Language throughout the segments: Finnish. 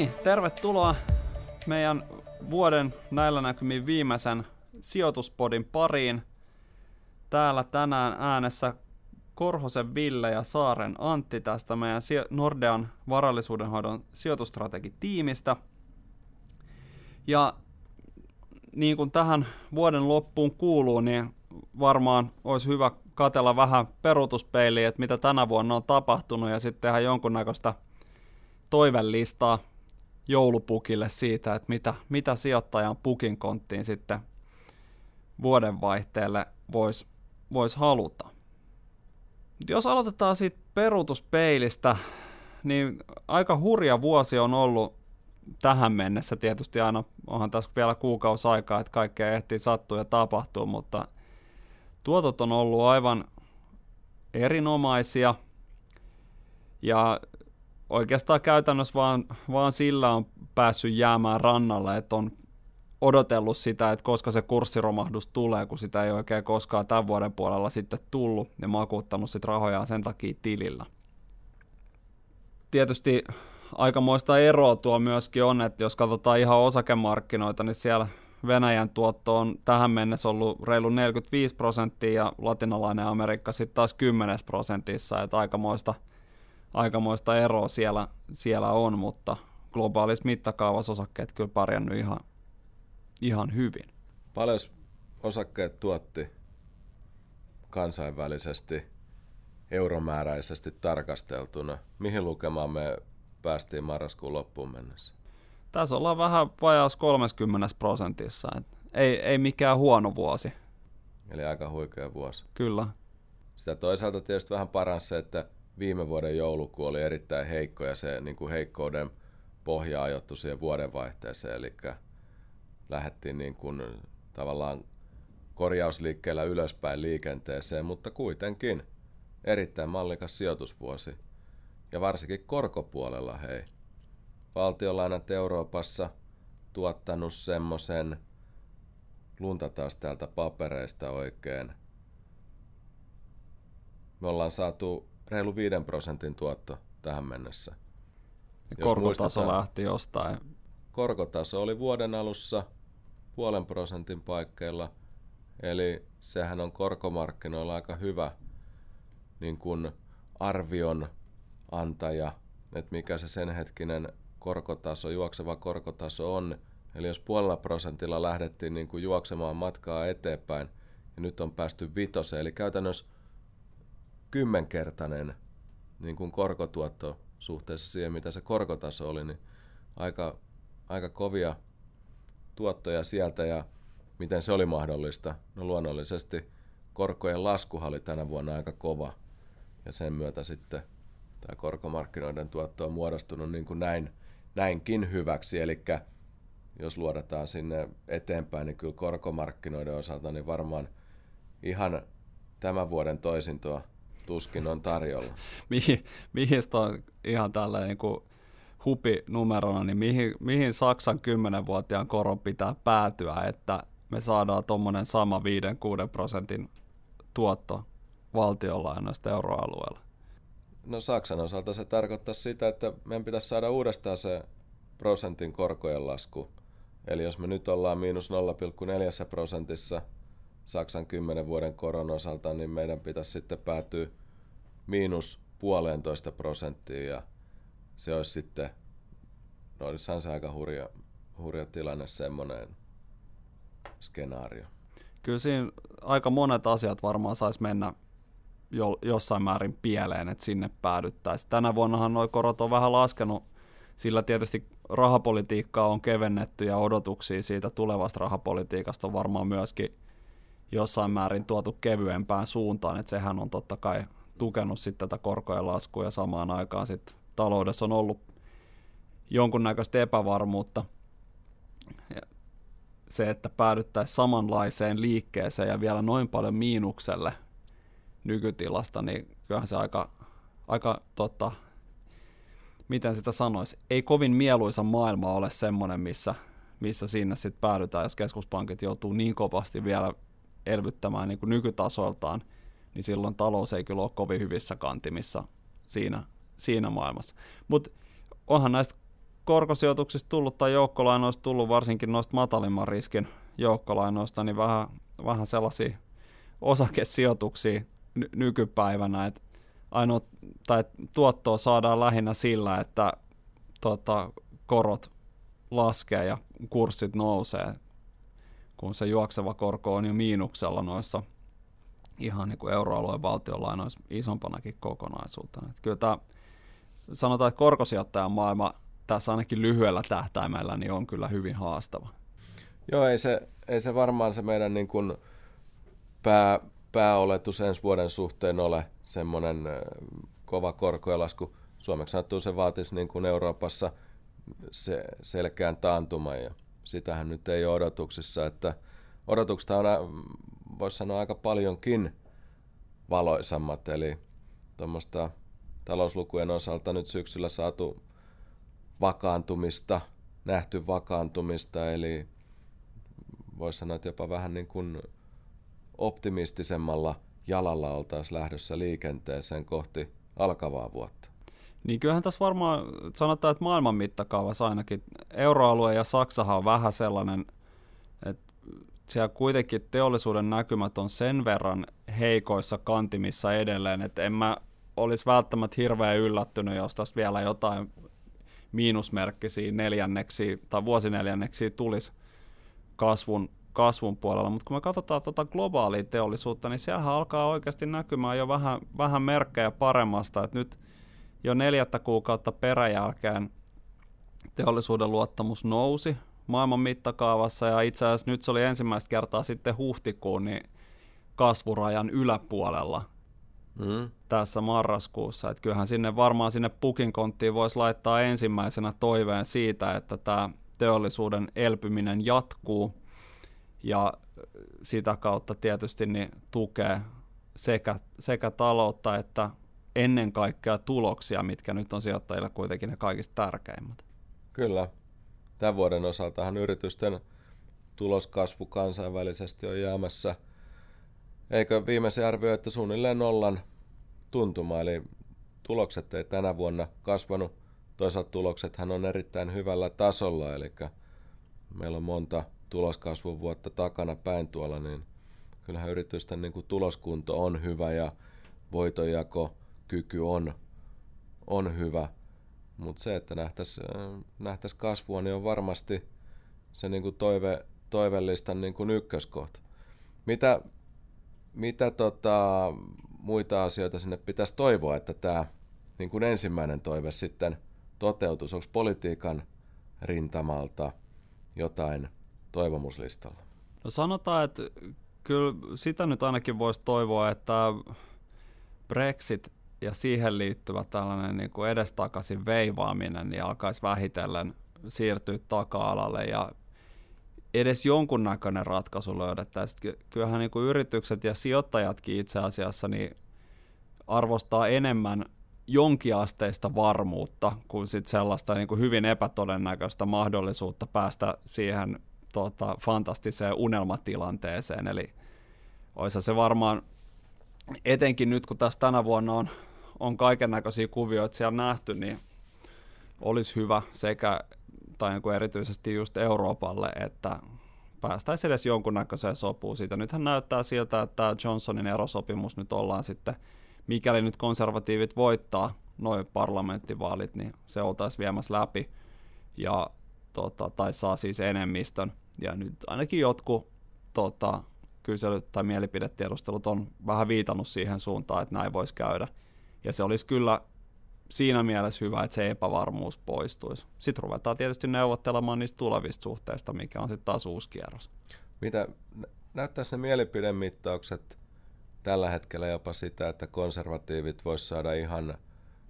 niin, tervetuloa meidän vuoden näillä näkymin viimeisen sijoituspodin pariin. Täällä tänään äänessä Korhosen Ville ja Saaren Antti tästä meidän Nordean varallisuudenhoidon sijoitustrategitiimistä. Ja niin kuin tähän vuoden loppuun kuuluu, niin varmaan olisi hyvä katella vähän peruutuspeiliä, että mitä tänä vuonna on tapahtunut ja sitten tehdä jonkunnäköistä toivelistaa joulupukille siitä, että mitä, mitä sijoittajan pukin konttiin sitten vuodenvaihteelle voisi vois haluta. Jos aloitetaan siitä peruutuspeilistä, niin aika hurja vuosi on ollut tähän mennessä. Tietysti aina onhan tässä vielä kuukausi aikaa, että kaikkea ehtii sattua ja tapahtua, mutta tuotot on ollut aivan erinomaisia. Ja oikeastaan käytännössä vaan, vaan sillä on päässyt jäämään rannalle, että on odotellut sitä, että koska se kurssiromahdus tulee, kun sitä ei oikein koskaan tämän vuoden puolella sitten tullut ja makuuttanut sitten rahojaan sen takia tilillä. Tietysti aikamoista eroa tuo myöskin on, että jos katsotaan ihan osakemarkkinoita, niin siellä Venäjän tuotto on tähän mennessä ollut reilu 45 prosenttia ja latinalainen Amerikka sitten taas 10 prosentissa, että aikamoista, aikamoista eroa siellä, siellä on, mutta globaalissa mittakaavassa osakkeet kyllä pärjännyt ihan, ihan hyvin. Paljon osakkeet tuotti kansainvälisesti euromääräisesti tarkasteltuna? Mihin lukemaan me päästiin marraskuun loppuun mennessä? Tässä ollaan vähän vajaus 30 prosentissa. Et ei, ei mikään huono vuosi. Eli aika huikea vuosi. Kyllä. Sitä toisaalta tietysti vähän paransi se, että viime vuoden joulukuu oli erittäin heikko ja se niin kuin heikkouden pohja ajoittu siihen vuodenvaihteeseen, eli lähdettiin niin kuin tavallaan korjausliikkeellä ylöspäin liikenteeseen, mutta kuitenkin erittäin mallikas sijoitusvuosi. Ja varsinkin korkopuolella, hei. Valtiolainat Euroopassa tuottanut semmoisen, lunta taas täältä papereista oikein. Me ollaan saatu reilu 5 prosentin tuotto tähän mennessä. Ja korkotaso lähti jostain. Korkotaso oli vuoden alussa puolen prosentin paikkeilla, eli sehän on korkomarkkinoilla aika hyvä niin kuin arvion antaja, että mikä se sen hetkinen korkotaso, juokseva korkotaso on. Eli jos puolella prosentilla lähdettiin niin kuin juoksemaan matkaa eteenpäin, ja nyt on päästy vitoseen, eli käytännössä kymmenkertainen niin kuin korkotuotto suhteessa siihen, mitä se korkotaso oli, niin aika, aika kovia tuottoja sieltä. Ja miten se oli mahdollista? No luonnollisesti korkojen laskuhan oli tänä vuonna aika kova. Ja sen myötä sitten tämä korkomarkkinoiden tuotto on muodostunut niin kuin näin, näinkin hyväksi, eli jos luodataan sinne eteenpäin, niin kyllä korkomarkkinoiden osalta niin varmaan ihan tämän vuoden toisintoa tuskin on tarjolla. mihin, mihin on ihan tällä niin kuin hupinumerona, niin mihin, mihin Saksan 10-vuotiaan koron pitää päätyä, että me saadaan tuommoinen sama 5-6 prosentin tuotto valtionlainoista euroalueella? No Saksan osalta se tarkoittaa sitä, että meidän pitäisi saada uudestaan se prosentin korkojen lasku. Eli jos me nyt ollaan miinus 0,4 prosentissa Saksan 10 vuoden koron osalta, niin meidän pitäisi sitten päätyä miinus puolentoista prosenttia ja se olisi sitten, no olisihan se aika hurja, hurja tilanne semmoinen skenaario. Kyllä siinä aika monet asiat varmaan saisi mennä jo, jossain määrin pieleen, että sinne päädyttäisiin. Tänä vuonnahan nuo korot on vähän laskenut, sillä tietysti rahapolitiikkaa on kevennetty ja odotuksia siitä tulevasta rahapolitiikasta on varmaan myöskin jossain määrin tuotu kevyempään suuntaan, että sehän on totta kai tukenut sitten tätä korkojen laskua ja samaan aikaan sitten taloudessa on ollut jonkunnäköistä epävarmuutta. Ja se, että päädyttäisiin samanlaiseen liikkeeseen ja vielä noin paljon miinukselle nykytilasta, niin kyllähän se aika, aika tota, miten sitä sanoisi, ei kovin mieluisa maailma ole semmoinen, missä, missä sinne sitten päädytään, jos keskuspankit joutuu niin kovasti vielä elvyttämään niin kuin nykytasoiltaan, niin silloin talous ei kyllä ole kovin hyvissä kantimissa siinä, siinä maailmassa. Mutta onhan näistä korkosijoituksista tullut tai joukkolainoista tullut, varsinkin noista matalimman riskin joukkolainoista, niin vähän, vähän sellaisia osakesijoituksia ny- nykypäivänä, että ainoa, tai tuottoa saadaan lähinnä sillä, että tota, korot laskee ja kurssit nousee, kun se juokseva korko on jo miinuksella noissa ihan niin kuin euroalueen valtionlainoissa isompanakin kokonaisuutena. Että kyllä tämä, sanotaan, että korkosijoittajan maailma tässä ainakin lyhyellä tähtäimellä niin on kyllä hyvin haastava. Joo, ei se, ei se varmaan se meidän niin kuin pää, pääoletus ensi vuoden suhteen ole semmoinen kova korkoelasku. Suomeksi sanottu se vaatisi niin kuin Euroopassa se selkeän taantuman ja sitähän nyt ei ole odotuksissa, että odotukset on, voisi sanoa, aika paljonkin valoisammat, eli tuommoista talouslukujen osalta nyt syksyllä saatu vakaantumista, nähty vakaantumista, eli voisi sanoa, että jopa vähän niin kuin optimistisemmalla jalalla oltaisiin lähdössä liikenteeseen kohti alkavaa vuotta. Niin kyllähän tässä varmaan sanotaan, että maailman mittakaavassa ainakin euroalue ja Saksahan on vähän sellainen, että siellä kuitenkin teollisuuden näkymät on sen verran heikoissa kantimissa edelleen, että en mä olisi välttämättä hirveän yllättynyt, jos tästä vielä jotain miinusmerkkisiä neljänneksi tai vuosineljänneksi tulisi kasvun, kasvun puolella. Mutta kun me katsotaan tuota globaalia teollisuutta, niin siellä alkaa oikeasti näkymään jo vähän, vähän merkkejä paremmasta. Et nyt jo neljättä kuukautta peräjälkeen teollisuuden luottamus nousi maailman mittakaavassa ja itse asiassa nyt se oli ensimmäistä kertaa sitten huhtikuun niin kasvurajan yläpuolella mm. tässä marraskuussa. Et kyllähän sinne varmaan sinne pukinkonttiin voisi laittaa ensimmäisenä toiveen siitä, että tämä teollisuuden elpyminen jatkuu ja sitä kautta tietysti niin tukee sekä, sekä taloutta että ennen kaikkea tuloksia, mitkä nyt on sijoittajille kuitenkin ne kaikista tärkeimmät. Kyllä. Tämän vuoden osaltahan yritysten tuloskasvu kansainvälisesti on jäämässä, eikö viimeisen arvio, että suunnilleen nollan tuntuma, eli tulokset ei tänä vuonna kasvanut. Toisaalta tuloksethan on erittäin hyvällä tasolla, eli meillä on monta tuloskasvun vuotta takana päin tuolla, niin kyllähän yritysten niin kuin tuloskunto on hyvä ja voitonjako kyky on, on hyvä. Mutta se, että nähtäisiin nähtäis kasvua, niin on varmasti se niin kuin toive, toivellistan niin kuin ykköskohta. Mitä, mitä tota, muita asioita sinne pitäisi toivoa, että tämä niin kuin ensimmäinen toive sitten toteutuisi? Onko politiikan rintamalta jotain toivomuslistalla? No sanotaan, että kyllä sitä nyt ainakin voisi toivoa, että Brexit ja siihen liittyvä tällainen niin kuin edestakaisin veivaaminen niin alkaisi vähitellen siirtyä taka-alalle ja edes jonkunnäköinen ratkaisu löydettäisiin. Kyllähän niin kuin yritykset ja sijoittajatkin itse asiassa niin arvostaa enemmän jonkinasteista varmuutta kuin sit sellaista niin kuin hyvin epätodennäköistä mahdollisuutta päästä siihen tota, fantastiseen unelmatilanteeseen. Eli olisi se varmaan, etenkin nyt kun tässä tänä vuonna on on kaiken näköisiä kuvioita siellä nähty, niin olisi hyvä sekä tai niin kuin erityisesti just Euroopalle, että päästäisiin edes jonkunnäköiseen sopuun siitä. Nythän näyttää siltä, että Johnsonin erosopimus nyt ollaan sitten, mikäli nyt konservatiivit voittaa noin parlamenttivaalit, niin se oltaisiin viemässä läpi ja tota, tai saa siis enemmistön. Ja nyt ainakin jotkut tota, kyselyt tai mielipidetiedustelut on vähän viitannut siihen suuntaan, että näin voisi käydä. Ja se olisi kyllä siinä mielessä hyvä, että se epävarmuus poistuisi. Sitten ruvetaan tietysti neuvottelemaan niistä tulevista suhteista, mikä on sitten taas uusi kierros. Mitä näyttäisi ne mielipidemittaukset tällä hetkellä jopa sitä, että konservatiivit voisivat saada ihan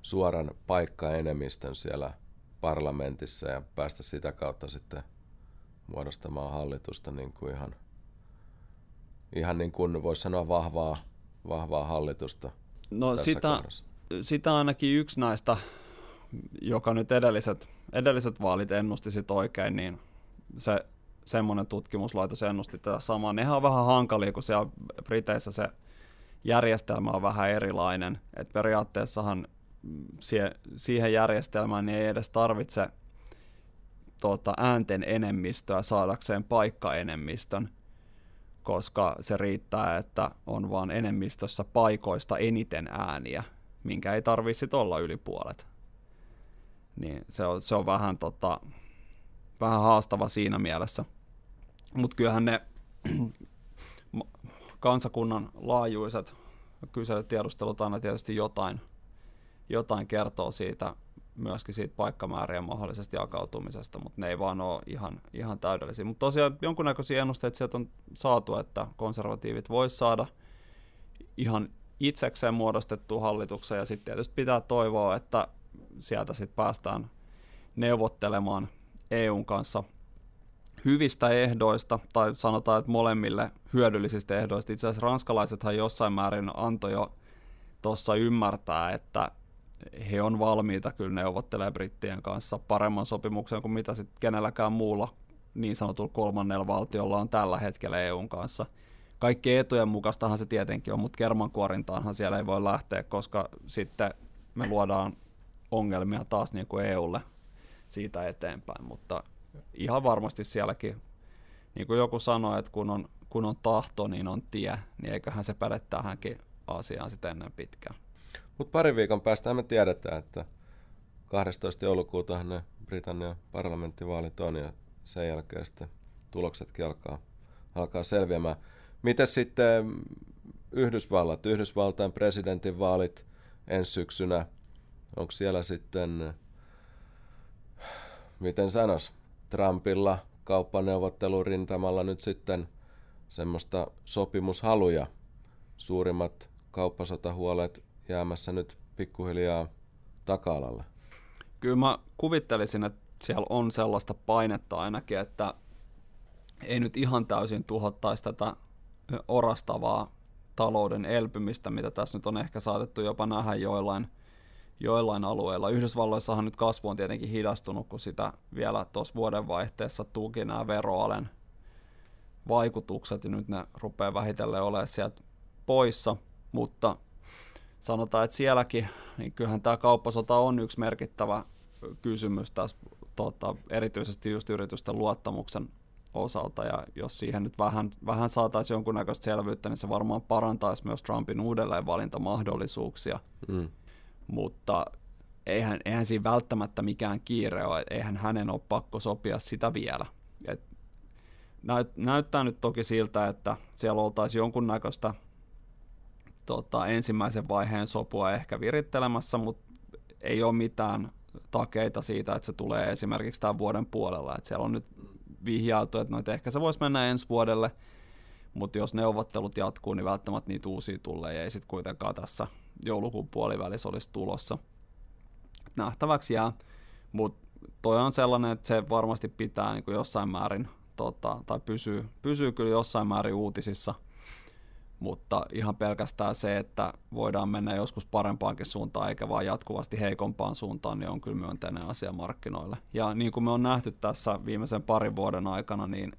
suoran paikkaenemmistön siellä parlamentissa ja päästä sitä kautta sitten muodostamaan hallitusta niin kuin ihan, ihan niin kuin voisi sanoa vahvaa, vahvaa hallitusta No sitä, sitä ainakin yksi näistä, joka nyt edelliset, edelliset vaalit ennusti sit oikein, niin se semmoinen tutkimuslaitos ennusti tätä samaa. Nehän on vähän hankalia, kun siellä Briteissä se järjestelmä on vähän erilainen. Et periaatteessahan siihen järjestelmään niin ei edes tarvitse tota, äänten enemmistöä saadakseen paikkaenemmistön, koska se riittää, että on vain enemmistössä paikoista eniten ääniä, minkä ei tarvitse olla yli puolet. Niin se on, se on vähän, tota, vähän haastava siinä mielessä. Mutta kyllähän ne kansakunnan laajuiset kyselytiedustelut aina tietysti jotain, jotain kertoo siitä, myöskin siitä paikkamäärien mahdollisesti jakautumisesta, mutta ne ei vaan ole ihan, ihan täydellisiä. Mutta tosiaan jonkunnäköisiä ennusteita sieltä on saatu, että konservatiivit voisi saada ihan itsekseen muodostettu hallituksen, ja sitten tietysti pitää toivoa, että sieltä sitten päästään neuvottelemaan EUn kanssa hyvistä ehdoista, tai sanotaan, että molemmille hyödyllisistä ehdoista. Itse asiassa ranskalaisethan jossain määrin antoi jo tuossa ymmärtää, että he on valmiita kyllä neuvottelemaan brittien kanssa paremman sopimuksen kuin mitä sitten kenelläkään muulla niin sanotulla kolmannella valtiolla on tällä hetkellä EUn kanssa. Kaikki etujen mukaistahan se tietenkin on, mutta kermankuorintaanhan siellä ei voi lähteä, koska sitten me luodaan ongelmia taas niin kuin EUlle siitä eteenpäin, mutta ihan varmasti sielläkin, niin kuin joku sanoi, että kun on, kun on tahto, niin on tie, niin eiköhän se päde tähänkin asiaan sitten ennen pitkään. Mutta pari viikon päästä me tiedetään, että 12. joulukuuta ne Britannian parlamenttivaalit on ja sen jälkeen sitten tuloksetkin alkaa, alkaa selviämään. Miten sitten Yhdysvallat, Yhdysvaltain presidentinvaalit ensi syksynä, onko siellä sitten, miten sanos, Trumpilla kauppaneuvottelurintamalla nyt sitten semmoista sopimushaluja. Suurimmat kauppasotahuolet jäämässä nyt pikkuhiljaa taka-alalle? Kyllä mä kuvittelisin, että siellä on sellaista painetta ainakin, että ei nyt ihan täysin tuhottaisi tätä orastavaa talouden elpymistä, mitä tässä nyt on ehkä saatettu jopa nähdä joillain, joillain alueilla. Yhdysvalloissahan nyt kasvu on tietenkin hidastunut, kun sitä vielä tuossa vuodenvaihteessa tuki nämä veroalen vaikutukset, ja nyt ne rupeaa vähitellen olemaan sieltä poissa, mutta sanotaan, että sielläkin, niin kyllähän tämä kauppasota on yksi merkittävä kysymys tässä, tota, erityisesti just yritysten luottamuksen osalta, ja jos siihen nyt vähän, vähän saataisiin jonkunnäköistä selvyyttä, niin se varmaan parantaisi myös Trumpin uudelleenvalintamahdollisuuksia. Mm. Mutta eihän, eihän siinä välttämättä mikään kiire ole, eihän hänen ole pakko sopia sitä vielä. Et näyt, näyttää nyt toki siltä, että siellä oltaisiin jonkunnäköistä tota, ensimmäisen vaiheen sopua ehkä virittelemässä, mutta ei ole mitään takeita siitä, että se tulee esimerkiksi tämän vuoden puolella. Että siellä on nyt vihjailtu, että, no, että ehkä se voisi mennä ensi vuodelle, mutta jos neuvottelut jatkuu, niin välttämättä niitä uusia tulee ei sitten kuitenkaan tässä joulukuun puolivälissä olisi tulossa. Nähtäväksi jää, mutta toi on sellainen, että se varmasti pitää niin kuin jossain määrin, tota, tai pysyy, pysyy kyllä jossain määrin uutisissa – mutta ihan pelkästään se, että voidaan mennä joskus parempaankin suuntaan eikä vaan jatkuvasti heikompaan suuntaan, niin on kyllä myönteinen asia markkinoille. Ja niin kuin me on nähty tässä viimeisen parin vuoden aikana, niin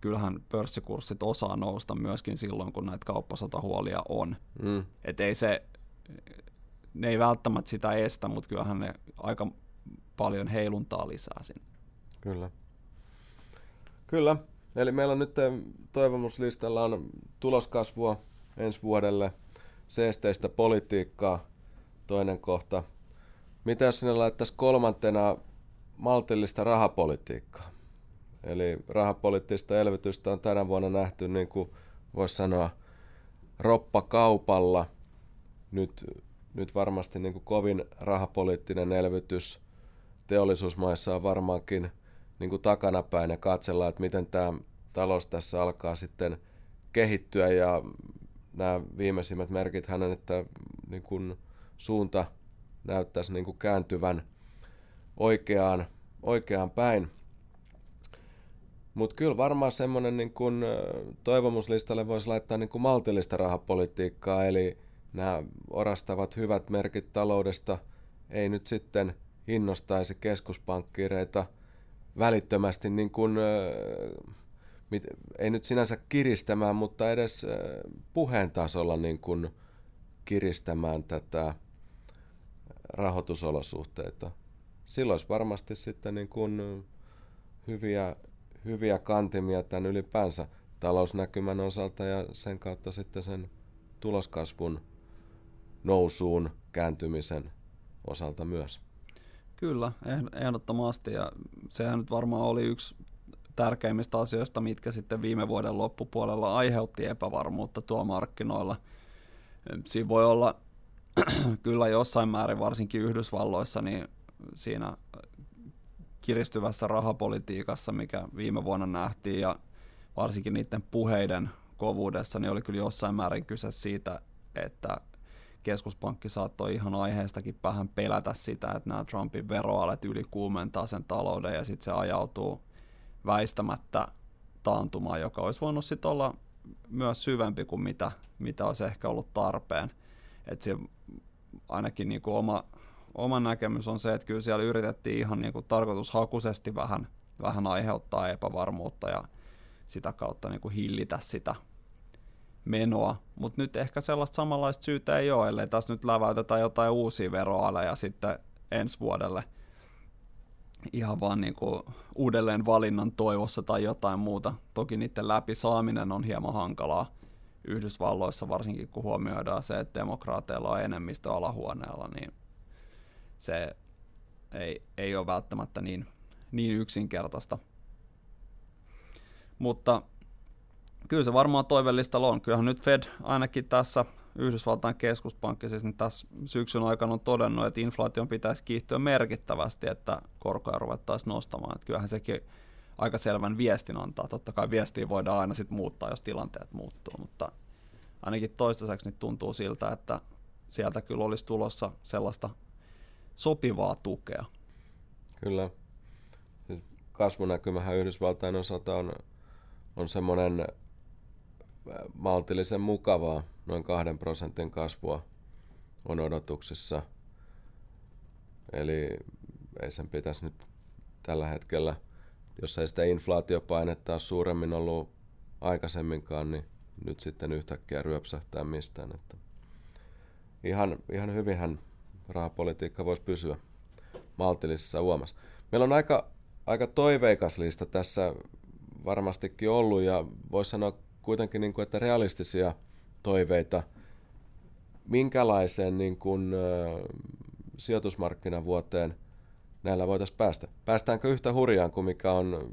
kyllähän pörssikurssit osaa nousta myöskin silloin, kun näitä kauppasotahuolia on. Mm. Et ei se, ne ei välttämättä sitä estä, mutta kyllähän ne aika paljon heiluntaa lisää sinne. Kyllä. Kyllä. Eli meillä on nyt toivomuslistalla on tuloskasvua ensi vuodelle, seesteistä politiikkaa, toinen kohta. Mitä jos sinne laittaisiin kolmantena maltillista rahapolitiikkaa? Eli rahapoliittista elvytystä on tänä vuonna nähty, niin kuin voisi sanoa, roppakaupalla. Nyt, nyt varmasti niin kuin kovin rahapoliittinen elvytys teollisuusmaissa on varmaankin – niin kuin takanapäin ja katsellaan, että miten tämä talous tässä alkaa sitten kehittyä. Ja nämä viimeisimmät merkit hänen, että niin kuin suunta näyttäisi niin kuin kääntyvän oikeaan, oikeaan päin. Mutta kyllä varmaan semmoinen niin kuin toivomuslistalle voisi laittaa niin kuin maltillista rahapolitiikkaa, eli nämä orastavat hyvät merkit taloudesta ei nyt sitten innostaisi keskuspankkireita – välittömästi niin kuin, ei nyt sinänsä kiristämään, mutta edes puheen tasolla niin kuin kiristämään tätä rahoitusolosuhteita. Silloin olisi varmasti sitten niin kuin hyviä, hyviä kantimia tämän ylipäänsä talousnäkymän osalta ja sen kautta sitten sen tuloskasvun nousuun kääntymisen osalta myös. Kyllä, ehdottomasti ja sehän nyt varmaan oli yksi tärkeimmistä asioista, mitkä sitten viime vuoden loppupuolella aiheutti epävarmuutta tuo markkinoilla. Siinä voi olla kyllä jossain määrin, varsinkin Yhdysvalloissa, niin siinä kiristyvässä rahapolitiikassa, mikä viime vuonna nähtiin, ja varsinkin niiden puheiden kovuudessa, niin oli kyllä jossain määrin kyse siitä, että keskuspankki saattoi ihan aiheestakin vähän pelätä sitä, että nämä Trumpin veroalet ylikuumentaa sen talouden ja sitten se ajautuu väistämättä taantumaan, joka olisi voinut sitten olla myös syvempi kuin mitä, mitä olisi ehkä ollut tarpeen. Et se, ainakin niin kuin oma, oma näkemys on se, että kyllä siellä yritettiin ihan niin kuin tarkoitushakuisesti vähän, vähän aiheuttaa epävarmuutta ja sitä kautta niin kuin hillitä sitä menoa, mutta nyt ehkä sellaista samanlaista syytä ei ole, ellei tässä nyt läväytetä jotain uusia veroaleja sitten ensi vuodelle ihan vaan niin kuin uudelleen valinnan toivossa tai jotain muuta. Toki niiden läpi saaminen on hieman hankalaa Yhdysvalloissa, varsinkin kun huomioidaan se, että demokraateilla on enemmistö alahuoneella, niin se ei, ei ole välttämättä niin, niin yksinkertaista. Mutta kyllä se varmaan toivellista on. Kyllähän nyt Fed ainakin tässä Yhdysvaltain keskuspankki siis nyt tässä syksyn aikana on todennut, että inflaation pitäisi kiihtyä merkittävästi, että korkoja ruvettaisiin nostamaan. Että kyllähän sekin aika selvän viestin antaa. Totta kai viestiä voidaan aina sitten muuttaa, jos tilanteet muuttuu, mutta ainakin toistaiseksi nyt tuntuu siltä, että sieltä kyllä olisi tulossa sellaista sopivaa tukea. Kyllä. Kasvunäkymähän Yhdysvaltain osalta on, on semmoinen maltillisen mukavaa, noin kahden prosentin kasvua on odotuksissa. Eli ei sen pitäisi nyt tällä hetkellä, jos ei sitä inflaatiopainetta ole suuremmin ollut aikaisemminkaan, niin nyt sitten yhtäkkiä ryöpsähtää mistään. Että ihan, ihan hyvinhän rahapolitiikka voisi pysyä maltillisessa uomassa. Meillä on aika, aika toiveikas lista tässä varmastikin ollut ja voisi sanoa kuitenkin, niin kuin, että realistisia toiveita, minkälaiseen niin kuin, sijoitusmarkkinavuoteen näillä voitaisiin päästä? Päästäänkö yhtä hurjaan kuin mikä on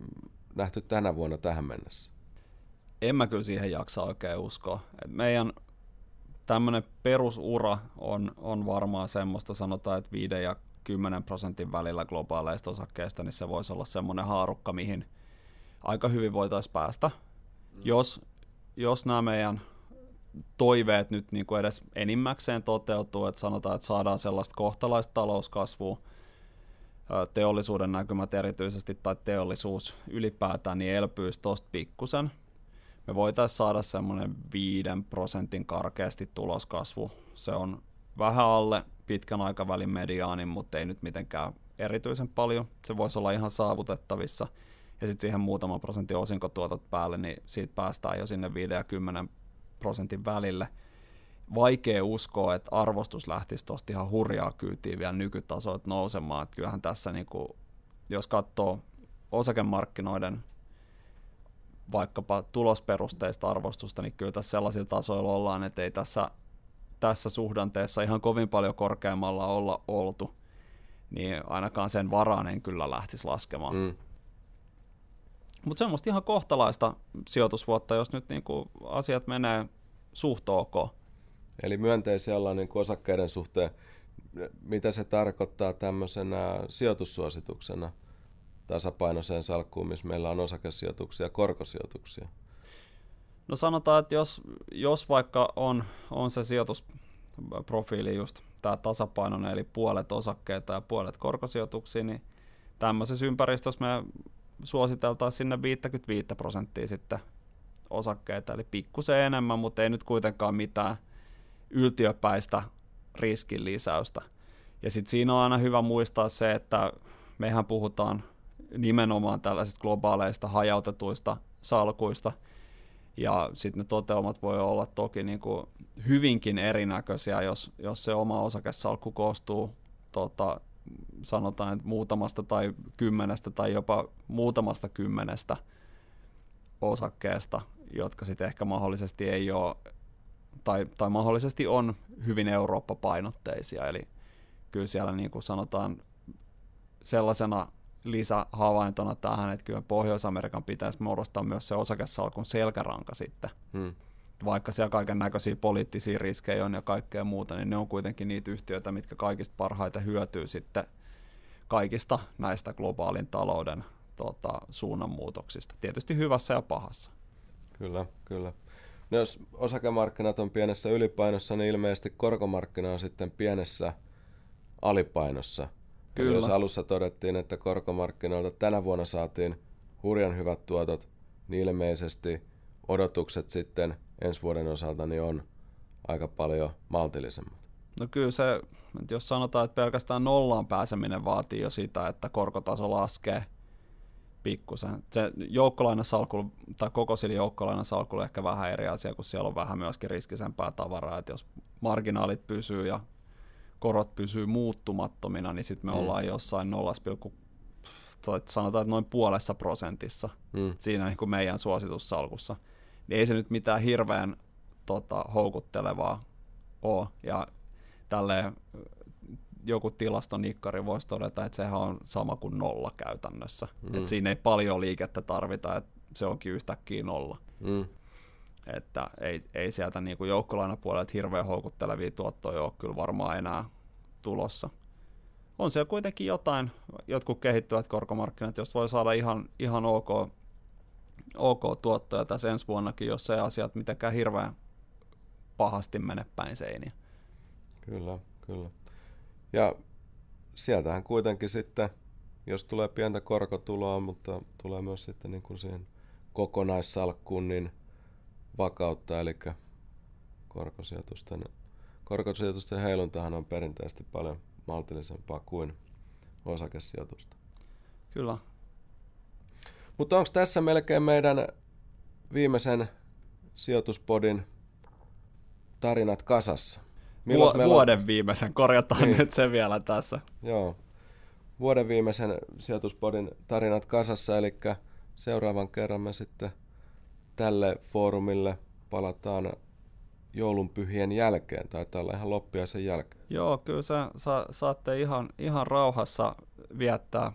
nähty tänä vuonna tähän mennessä? En mä kyllä siihen jaksa oikein uskoa. Et meidän tämmöinen perusura on, on varmaan semmoista, sanotaan, että 5 ja 10 prosentin välillä globaaleista osakkeista, niin se voisi olla semmoinen haarukka, mihin aika hyvin voitaisiin päästä. Mm. Jos jos nämä meidän toiveet nyt niin kuin edes enimmäkseen toteutuu, että sanotaan, että saadaan sellaista kohtalaista talouskasvua, teollisuuden näkymät erityisesti tai teollisuus ylipäätään, niin elpyisi tuosta pikkusen. Me voitaisiin saada semmoinen 5 prosentin karkeasti tuloskasvu. Se on vähän alle pitkän aikavälin mediaanin, mutta ei nyt mitenkään erityisen paljon. Se voisi olla ihan saavutettavissa – ja sitten siihen muutaman prosentin osinkotuotot päälle, niin siitä päästään jo sinne 5 ja 10 prosentin välille. Vaikea uskoa, että arvostus lähtisi tuosta ihan hurjaa kyytiä vielä nykytasoit nousemaan. Että kyllähän tässä, niin kuin, jos katsoo osakemarkkinoiden vaikkapa tulosperusteista arvostusta, niin kyllä tässä sellaisilla tasoilla ollaan, että ei tässä, tässä suhdanteessa ihan kovin paljon korkeammalla olla oltu, niin ainakaan sen varaan en kyllä lähtisi laskemaan. Mm. Mutta semmoista ihan kohtalaista sijoitusvuotta, jos nyt niinku asiat menee suht ok. Eli myönteisiä ollaan niin osakkeiden suhteen. Mitä se tarkoittaa tämmöisenä sijoitussuosituksena tasapainoiseen salkkuun, missä meillä on osakesijoituksia ja korkosijoituksia? No sanotaan, että jos, jos vaikka on, on se sijoitusprofiili just tämä tasapainoinen, eli puolet osakkeita ja puolet korkosijoituksia, niin tämmöisessä ympäristössä me suositeltaisiin sinne 55 prosenttia sitten osakkeita, eli pikkusen enemmän, mutta ei nyt kuitenkaan mitään yltiöpäistä riskin lisäystä. Ja sitten siinä on aina hyvä muistaa se, että mehän puhutaan nimenomaan tällaisista globaaleista hajautetuista salkuista, ja sitten ne toteumat voi olla toki niin kuin hyvinkin erinäköisiä, jos, jos se oma osakesalkku koostuu tota, sanotaan että muutamasta tai kymmenestä tai jopa muutamasta kymmenestä osakkeesta, jotka sitten ehkä mahdollisesti ei ole, tai, tai mahdollisesti on hyvin Eurooppa-painotteisia, eli kyllä siellä niin kuin sanotaan sellaisena lisähavaintona tähän, että kyllä Pohjois-Amerikan pitäisi muodostaa myös se osakesalkun selkäranka sitten. Hmm. Vaikka siellä kaiken näköisiä poliittisia riskejä on ja kaikkea muuta, niin ne on kuitenkin niitä yhtiöitä, mitkä kaikista parhaiten hyötyy sitten kaikista näistä globaalin talouden tota, suunnanmuutoksista. Tietysti hyvässä ja pahassa. Kyllä, kyllä. No jos osakemarkkinat on pienessä ylipainossa, niin ilmeisesti korkomarkkina on sitten pienessä alipainossa. Kyllä. Eli jos alussa todettiin, että korkomarkkinoilta tänä vuonna saatiin hurjan hyvät tuotot, niin ilmeisesti odotukset sitten ensi vuoden osalta niin on aika paljon maltillisemmat. No kyllä se, jos sanotaan, että pelkästään nollaan pääseminen vaatii jo sitä, että korkotaso laskee pikkusen. Se joukkolainasalkulu, tai koko sillä joukkolainasalkulla on ehkä vähän eri asia, kun siellä on vähän myöskin riskisempää tavaraa, että jos marginaalit pysyy ja korot pysyy muuttumattomina, niin sitten me mm. ollaan jossain 0, tai sanotaan, että noin puolessa prosentissa mm. siinä niin kuin meidän suositussalkussa. Niin ei se nyt mitään hirveän tota, houkuttelevaa ole. Ja tälleen joku tilastonikkari voisi todeta, että sehän on sama kuin nolla käytännössä. Mm. Että siinä ei paljon liikettä tarvita, että se onkin yhtäkkiä nolla. Mm. Että ei, ei sieltä niin kuin joukkolainapuolelta hirveän houkuttelevia tuottoja ole kyllä varmaan enää tulossa. On siellä kuitenkin jotain, jotkut kehittyvät korkomarkkinat, jos voi saada ihan, ihan ok, ok tuottoja tässä ensi vuonnakin, jos ei asiat mitenkään hirveän pahasti mene päin seiniä. Kyllä, kyllä. Ja sieltähän kuitenkin sitten, jos tulee pientä korkotuloa, mutta tulee myös sitten niin kuin siihen kokonaissalkkuun, niin vakautta, eli korkosijoitusten, korkosijoitusten heiluntahan on perinteisesti paljon maltillisempaa kuin osakesijoitusta. Kyllä. Mutta onko tässä melkein meidän viimeisen sijoituspodin tarinat kasassa? Vu- vuoden on... viimeisen, korjataan niin. nyt se vielä tässä. Joo. Vuoden viimeisen sijoituspodin tarinat kasassa, eli seuraavan kerran me sitten tälle foorumille palataan joulunpyhien jälkeen, tai tällä ihan loppiaisen jälkeen. Joo, kyllä sä, sa, saatte ihan, ihan rauhassa viettää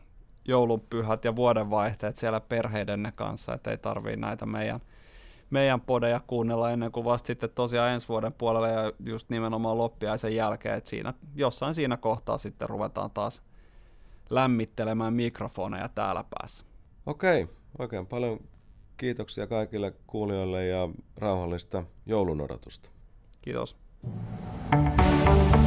joulunpyhät ja vuodenvaihteet siellä perheidenne kanssa, että ei tarvii näitä meidän – meidän podeja kuunnella ennen kuin vasta sitten tosiaan ensi vuoden puolella ja just nimenomaan loppiaisen jälkeen, että siinä, jossain siinä kohtaa sitten ruvetaan taas lämmittelemään mikrofoneja täällä päässä. Okei, oikein paljon kiitoksia kaikille kuulijoille ja rauhallista joulun odotusta. Kiitos. thank you